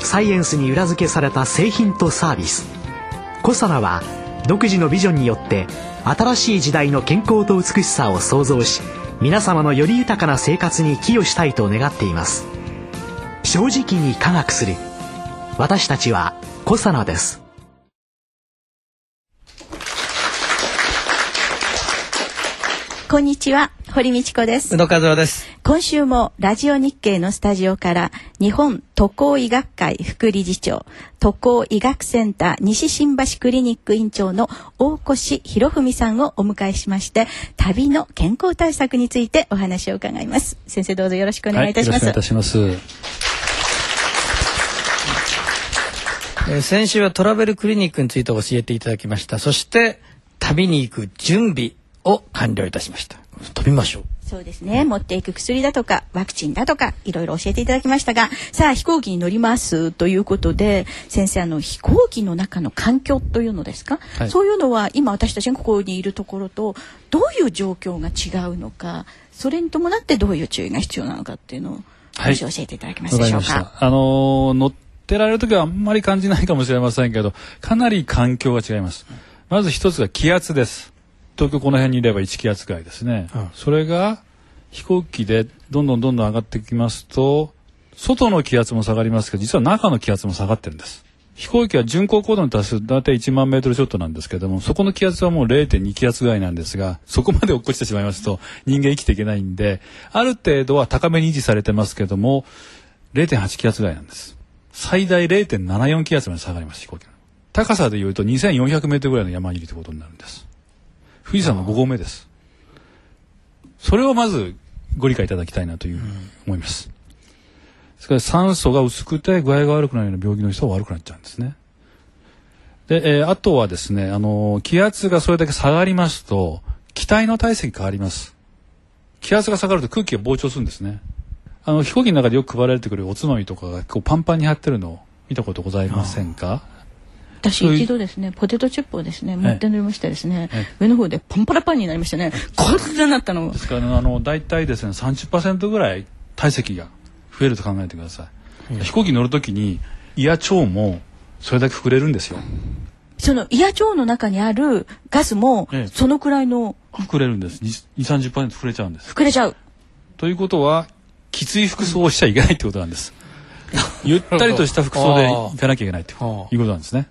サイエンスに裏付けされた製品とサービス。コサナは独自のビジョンによって新しい時代の健康と美しさを創造し皆様のより豊かな生活に寄与したいと願っています。正直に科学する。私たちはコサナです。こんにちは、堀道子です。宇野和夫です。今週もラジオ日経のスタジオから日本渡航医学会副理事長、渡航医学センター西新橋クリニック院長の大越博文さんをお迎えしまして、旅の健康対策についてお話を伺います。先生どうぞよろしくお願いいたします。はい、よろしくお願いいたします。えー先週はトラベルクリニックについて教えていただきました。そして旅に行く準備を完了いたしました。飛びましょう。そうですね。持っていく薬だとか、ワクチンだとか、いろいろ教えていただきましたが、さあ飛行機に乗りますということで、先生、あの、飛行機の中の環境というのですか、はいそういうのは今私たちがここにいるところと、どういう状況が違うのか、それに伴ってどういう注意が必要なのかっていうのを、はい少し教えていただけますわでしょうか？あのー乗ってられる時はあんまり感じないかもしれませんけど、かなり環境が違います。まず一つが気圧です。東京この辺にいれば1気圧ぐらいですね。うんそれが飛行機でどんどんどんどん上がってきますと、外の気圧も下がりますけど、実は中の気圧も下がってるんです。飛行機は巡航高度に達する大体1万メートルちょっとなんですけども、そこの気圧はもう0.2気圧ぐらいなんですが、そこまで落っこちてしまいますと人間生きていけないんで、ある程度は高めに維持されてますけども、0.8気圧ぐらいなんです。最大0.74気圧まで下がります、飛行機の。高さで言うと2400メートルぐらいの山にいるということになるんです。富士山の5合目です。それをまずご理解いただきたいなという思います。ですから酸素が薄くて具合が悪くなるような病気の人は悪くなっちゃうんですね。で、えーあとはですね、あのー気圧がそれだけ下がりますと、気体の体積変わります。気圧が下がると空気が膨張するんですね。あの、飛行機の中でよく配られてくるおつまみとかがこうパンパンに張ってるのを見たことございませんか？私一度ですね、ポテトチップをですね、持って乗りましてですね、はい上の方でパンパラパンになりましたね。こんなになったので。すから、あの、大体ですね、30%ぐらい体積が増えると考えてください。飛行機に乗るときに、胃や腸もそれだけ膨れるんですよ。その胃や腸の中にあるガスもええ、そのくらいの膨れるんです。2、30%膨れちゃうんです。膨れちゃう。ということは、きつい服装をしちゃいけないってことなんです。ゆったりとした服装で行かなきゃいけないっていうああいうことなんですね。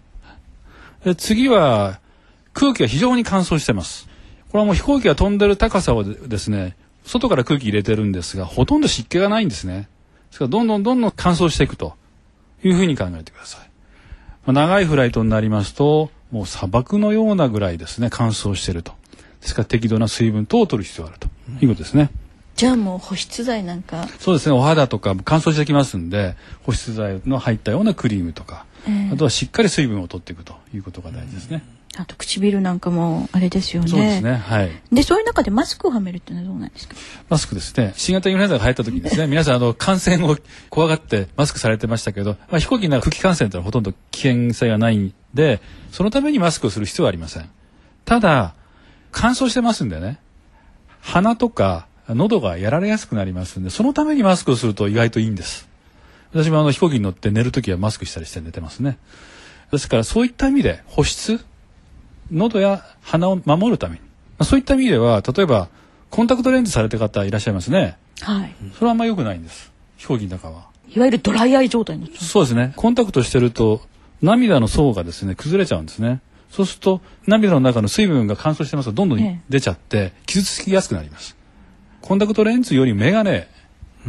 で次は、空気が非常に乾燥してます。これはもう飛行機が飛んでる高さをですね、外から空気入れてるんですが、ほとんど湿気がないんですね。ですからどんどんどんどん乾燥していくというふうに考えてください。まあ長いフライトになりますと、もう砂漠のようなぐらいですね、乾燥していると。ですから適度な水分等を取る必要があるということですね。じゃあもう保湿剤なんか、そうですね、お肌とか乾燥してきますんで、保湿剤の入ったようなクリームとか、ええあとはしっかり水分を取っていくということが大事ですね。あと唇なんかもあれですよね。そうですね、はい。で、そういう中でマスクをはめるっていうのはどうなんですか？マスクですね。新型インフルエンザが流行った時にですね、皆さんあの感染を怖がってマスクされてましたけど、まあ、飛行機の中空気感染というのはほとんど危険性がないんで、そのためにマスクをする必要はありません。ただ、乾燥してますんでね、鼻とか喉がやられやすくなりますんで、そのためにマスクをすると意外といいんです。私もあの飛行機に乗って寝るときはマスクしたりして寝てますね。ですからそういった意味で保湿、喉や鼻を守るために、まあそういった意味では、例えばコンタクトレンズされてる方いらっしゃいますね。はい。それはあんま良くないんです。飛行機の中は。いわゆるドライアイ状態にそうですね。コンタクトしてると涙の層がですね、崩れちゃうんですね。そうすると涙の中の水分が乾燥してますとどんどんええ出ちゃって傷つきやすくなります。コンタクトレンズよりメガネ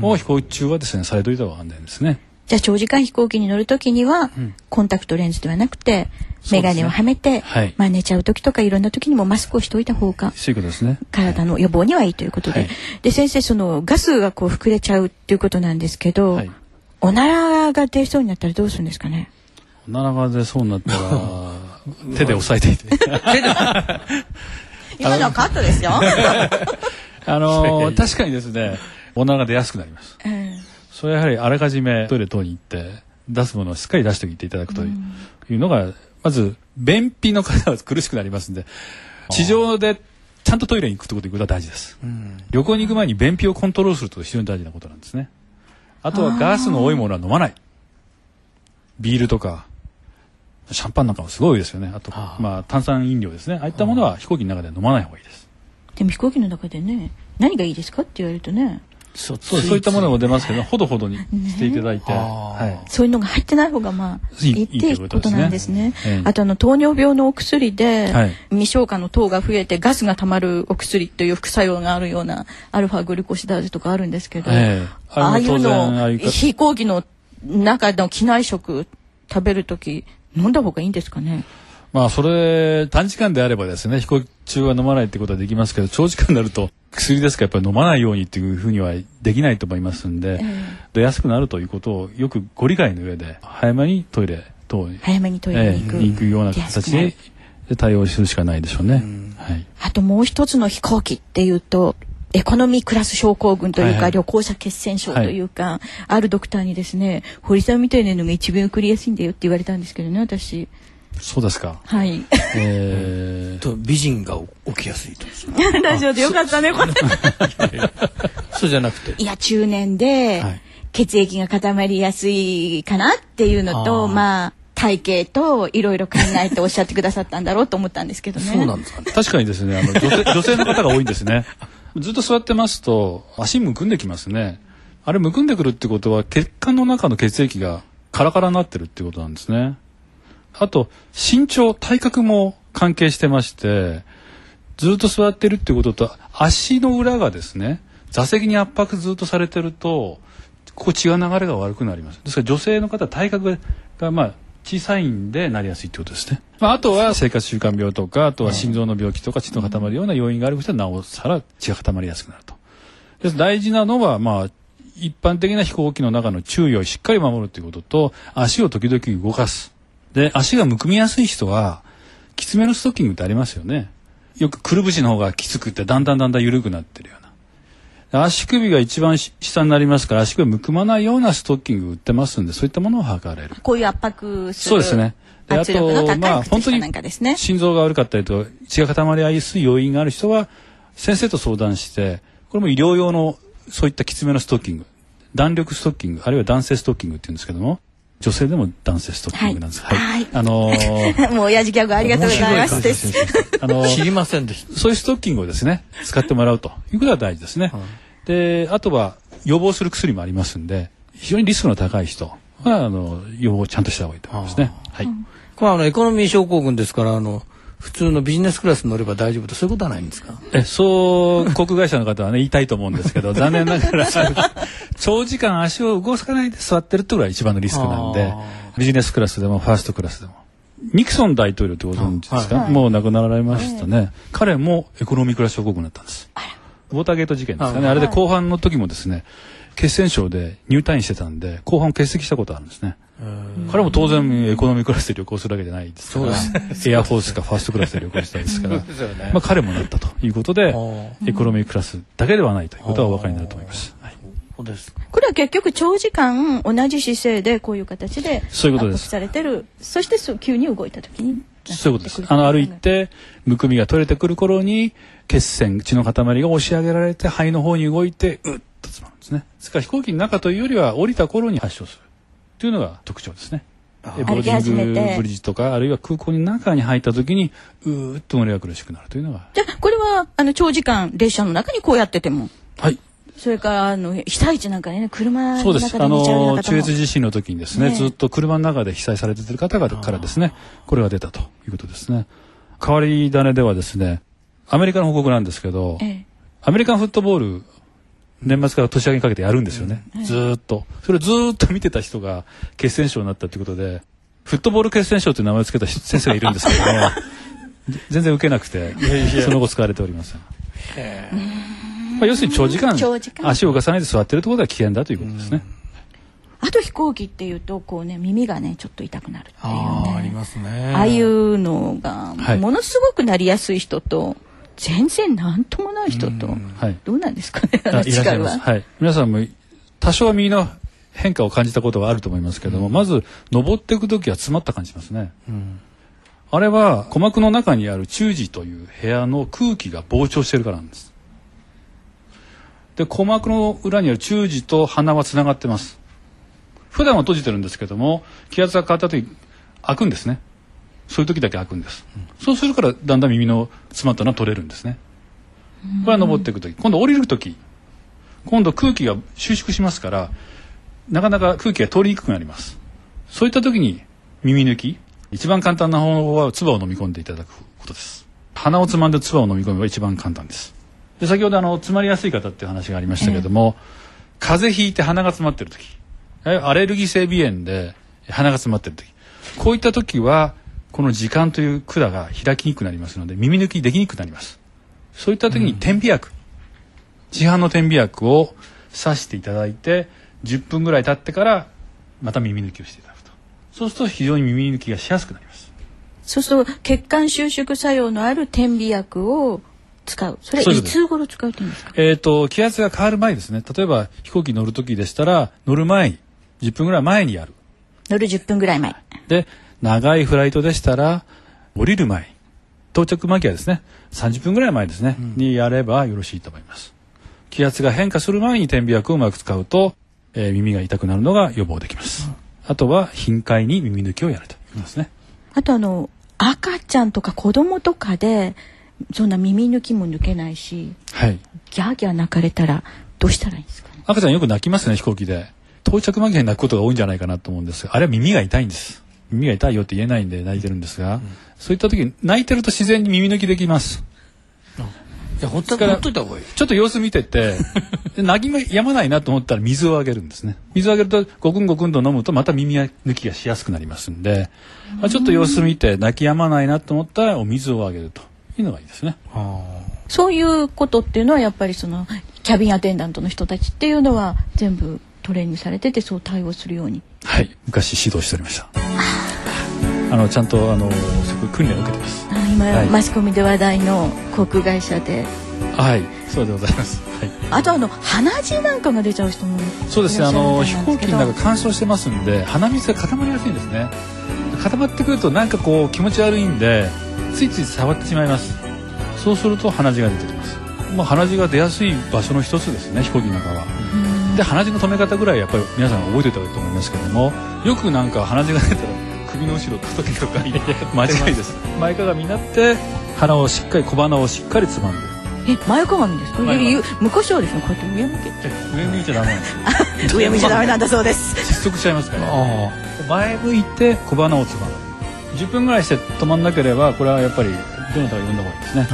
を飛行中はですね、されといた方が安全ですね。じゃあ長時間飛行機に乗るときには、コンタクトレンズではなくて、メガネをはめて、はい。まあ寝ちゃう時とかいろんな時にもマスクをしておいた方がね。体の予防にはいいということで、はい。で先生そのガスがこう膨れちゃうっていうことなんですけど、はい。おならが出そうになったらどうするんですかね？女中でそうなったら 手で押さえていて。今のはカットですよ。あの ー確かにですね女中で安くなります。うんそれはやはりあらかじめトイレ等に行って出すものをしっかり出しておいていただくという,、いうのがまず便秘の方は苦しくなりますんで地上でちゃんとトイレに行くということが大事です。うん。旅行に行く前に便秘をコントロールすると非常に大事なことなんですね。あとはガスの多いものは飲まない。ビールとかシャンパンなんかもすごい多いですよね。あとまあ炭酸飲料ですね。ああいったものは飛行機の中では飲まない方がいいですでも飛行機の中でね、何がいいですかって言われるとね、そうそうそういったものも出ますけどほどほどにしていただいて、ねはい。そういうのが入ってない方がまあいいっていうことなんですね。ええ。あとあの糖尿病のお薬で、はい。未消化の糖が増えてガスが溜まるお薬という副作用があるようなアルファグルコシダーゼとかあるんですけど、ええ。ああいうの飛行機の中の機内食食べるとき飲んだ方がいいんですかね？まあそれ短時間であればですね飛行中は飲まないってことはできますけど長時間になると薬ですからやっぱり飲まないようにっていうふうにはできないと思いますんで、出やすくなるということをよくご理解の上で早めにトイレ等に、早めにトイレええに行く。行くような形でで対応するしかないでしょうね。はいあともう一つの飛行機っていうと、エコノミークラス症候群というか、はいはい旅行者血栓症というか、あるドクターにですね、堀さんみたいなのが一番送りやすいんだよって言われたんですけどね、私。そうですか。はい。えー。と美人が起きやすいと。ラジオでよかったね、これ。そうじゃなくて。いや、中年ではい、血液が固まりやすいかなっていうのと、まあ、体型といろいろ考えておっしゃってくださったんだろうと思ったんですけどね。そうなんですか。ね確かにですね。あの女性 女性の方が多いんですね。ずっと座ってますと足むくんできますね。あれむくんでくるってことは血管の中の血液がカラカラになってるってことなんですねあと身長体格も関係してましてずっと座ってるってことと足の裏がですね座席に圧迫ずっとされてるとここ血が流れが悪くなります。ですから女性の方は体格がまあ小さいんでなりやすいってことですね、まあ、あとは生活習慣病とかあとは心臓の病気とか血の固まるような要因がある人はなおさら血が固まりやすくなると。です大事なのはまあ一般的な飛行機の中の注意をしっかり守るということと足を時々動かすで足がむくみやすい人はきつめのストッキングってありますよねよくくるぶしの方がきつくてだんだんだんだん緩くなってるような足首が一番し下になりますから足首むくまないようなストッキング売ってますんでそういったものを測れるこういう圧迫する。そうですねであとまあ本当に。心臓が悪かったりとか血が固まりやすい要因がある人は先生と相談してこれも医療用のそういったきつめのストッキング弾力ストッキングあるいは男性ストッキングって言うんですけども女性でも男性ストッキングなんです。はい。はい。あのー もう親父ギャグありがとうございます。す。あのー知りませんでした。そういうストッキングをですね使ってもらうということが大事ですね、であとは予防する薬もありますんで非常にリスクの高い人はあの予防をちゃんとした方がいいと思いますね。はいこれはあのエコノミー症候群ですからあの普通のビジネスクラスに乗れば大丈夫とそういうことはないんですか？えそう航空会社の方はね言いたいと思うんですけど 残念ながら長時間足を動かないで座ってるってことが一番のリスクなんであビジネスクラスでもファーストクラスでも。ニクソン大統領ってご存知ですか、はい。もう亡くなられましたね、彼もエコノミークラス症候群だったんです。ウォーターゲート事件ですかね。ああれで後半の時もですね血栓症で入退院してたんで後半欠席したことあるんですね。彼も当然エコノミークラスで旅行するわけじゃないですからエアフォースかファーストクラスで旅行したいですからね。まあ、彼もなったということでーエコノミークラスだけではないということはお分かりになると思います、はい。そうですか。これは結局長時間同じ姿勢でこういう形でそういうことです。されてる。そして急に動いた時にそういうことです。あの、歩いて、むくみが取れてくる頃に、血栓、血の塊が押し上げられて、肺の方に動いて、うっと詰まるんですね。ですから飛行機の中というよりは、降りた頃に発症する。というのが特徴ですね。えボーディンてグブリッジとか、あるいは空港の中に入った時に、うーっと胸が苦しくなるというのが。じゃあこれはあの長時間列車の中にこうやっててもはい。それからあの被災地なんかね車のそうです。あの、中越地震の時にですね、ねずっと車の中で被災されている方々からですね、これが出たということですね。変わり種ではですね、アメリカの報告なんですけど、ええアメリカンフットボール、年末から年明けにかけてやるんですよね。ずーっと。それをずーっと見てた人が血栓症になったということで、フットボール血栓症という名前を付けた先生がいるんですけども、全然受けなくて、その後使われておりません。まあ、要するに長時間足を動かさないで座ってるということは危険だということですね。あとと飛行機っていうとこうね耳がねちょっと痛くなるっていうあーありねますね。ああいうのがはい。ものすごくなりやすい人と全然なんともない人とはい。どうなんですかねあのあいらっしゃ違いは。います。はい。皆さんも多少は右の変化を感じたことがあると思いますけども、まず登っていく時は詰まった感じしますね。うん。あれは鼓膜の中にある中耳という部屋の空気が膨張してるからなんです。で鼓膜の裏にある中耳と鼻はつながってます。普段は閉じてるんですけども気圧が変わった時開くんですねそういう時だけ開くんです、そうするからだんだん耳の詰まったのは取れるんですね。これは登っていく時。今度降りる時。今度空気が収縮しますからなかなか空気が通りにくくなります。そういった時に耳抜き。一番簡単な方法は唾を飲み込んでいただくことです。鼻をつまんで唾を飲み込めば一番簡単です。で先ほどあの詰まりやすい方っていう話がありましたけども、風邪ひいて鼻が詰まってる時。えアレルギー性鼻炎で鼻が詰まってる時。こういった時はこの耳管という管が開きにくくなりますので耳抜きできにくくなります。そういった時に点鼻薬、市販の点鼻薬を刺していただいて10分ぐらい経ってからまた耳抜きをしていただくと。そうすると非常に耳抜きがしやすくなります。そうすると血管収縮作用のある点鼻薬を使う。それいつ頃使うといいんですか？えっ、と気圧が変わる前ですね。例えば飛行機に乗る時でしたら乗る前に10分ぐらい前にやる。乗る10分ぐらい前。で長いフライトでしたら降りる前に到着間際ですね。30分ぐらい前ですね、にやればよろしいと思います。気圧が変化する前に点鼻薬をうまく使うと、えー耳が痛くなるのが予防できます、あとは頻回に耳抜きをやるということですね。あとあの赤ちゃんとか子供とかでそんな耳抜きも抜けないしはい。ギャーギャー泣かれたらどうしたらいいんですかね？赤ちゃんよく泣きますね飛行機で。到着間際に泣くことが多いんじゃないかなと思うんですがあれは耳が痛いんです耳が痛いよって言えないんで泣いてるんですが、そういった時に泣いてると自然に耳抜きできます。いやほっといた方がいい。ちょっと様子見てて で泣きが止まないなと思ったら水をあげるんですね。水をあげるとゴクンゴクンと飲むとまた耳抜きがしやすくなりますんで、まあ、ちょっと様子見て泣き止まないなと思ったらお水をあげるというのがいいですね。あそういうことっていうのはやっぱりそのキャビンアテンダントの人たちっていうのは全部トレーニングされててそう対応するように。はい。昔指導しておりましたあのちゃんとあのそこ訓練を受けてます。あ今、はい。マスコミで話題の航空会社で。はい。そうでございます。はい。あとあの鼻血なんかが出ちゃう人もそうですね。あの飛行機の中か乾燥してますんで鼻水が固まりやすいんですね。固まってくるとなんかこう気持ち悪いんでついつい触ってしまいます。そうすると鼻血が出てきます。まあ鼻血が出やすい場所の一つですね飛行機の中は。で鼻血の止め方ぐらいやっぱり皆さん覚えておいた方がいいと思いますけどもよくなんか鼻血が出たら首の後ろと時とかに間違いです。前かがみになって鼻をしっかり小鼻をしっかりつまんで。え前かがみですか？昔はですねこうやって上向けて。上向いちゃダメなんですよ上向いちゃダメなんだそうです。失速しちゃいますから。あ前向いて小鼻をつまむ。10分ぐらいして止まんなければこれはやっぱりどなたか呼んだ方がいいですね。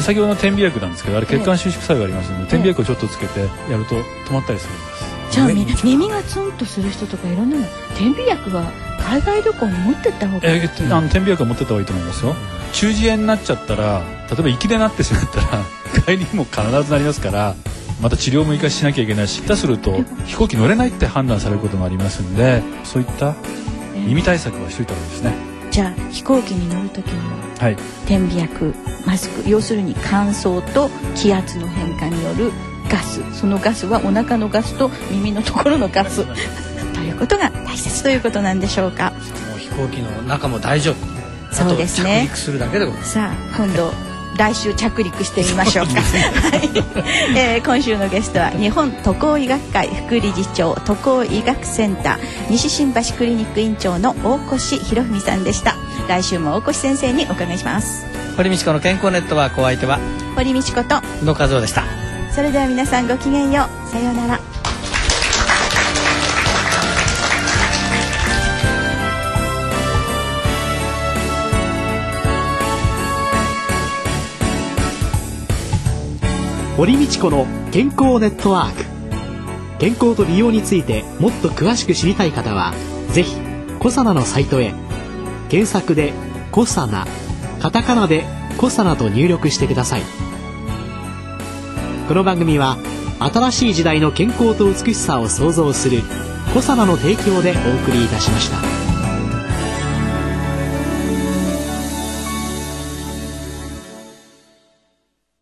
先ほどの点鼻薬なんですけどあれ血管収縮作用がありますので、点鼻薬をちょっとつけてやると止まったりするんですじゃあみ耳がツンとする人とかいろんなの点鼻薬は海外旅行に持ってった方が。いいえーあの点鼻薬は持ってった方がいいと思いますよ。中耳炎になっちゃったら例えば息でなってしまったら 帰りにも必ずなりますからまた治療も生かしなきゃいけないし下手すると 飛行機乗れないって判断されることもありますんでそういった耳対策はしといた方がいいですね。じゃあ飛行機に乗る時にははい。点鼻薬マスク要するに乾燥と気圧の変化によるガス。そのガスはお腹のガスと耳のところのガス。ということが大切ということなんでしょうか。もう飛行機の中も大丈夫。そうですね。さあ今度 来週着陸してみましょうか、はい。えー今週のゲストは日本渡航医学会副理事長渡航医学センター西新橋クリニック院長の大越博文さんでした。来週も大越先生にお伺いします。堀道子の健康ネットワークお相手は堀道子と宇野和夫でしたそれでは皆さんごきげんよう。さようなら。堀道子の健康ネットワーク。健康と美容についてもっと詳しく知りたい方はぜひコサナのサイトへ。検索で「コサナ」カタカナで「コサナ」と入力してください。この番組は新しい時代の健康と美しさを創造するコサナの提供でお送りいたしました。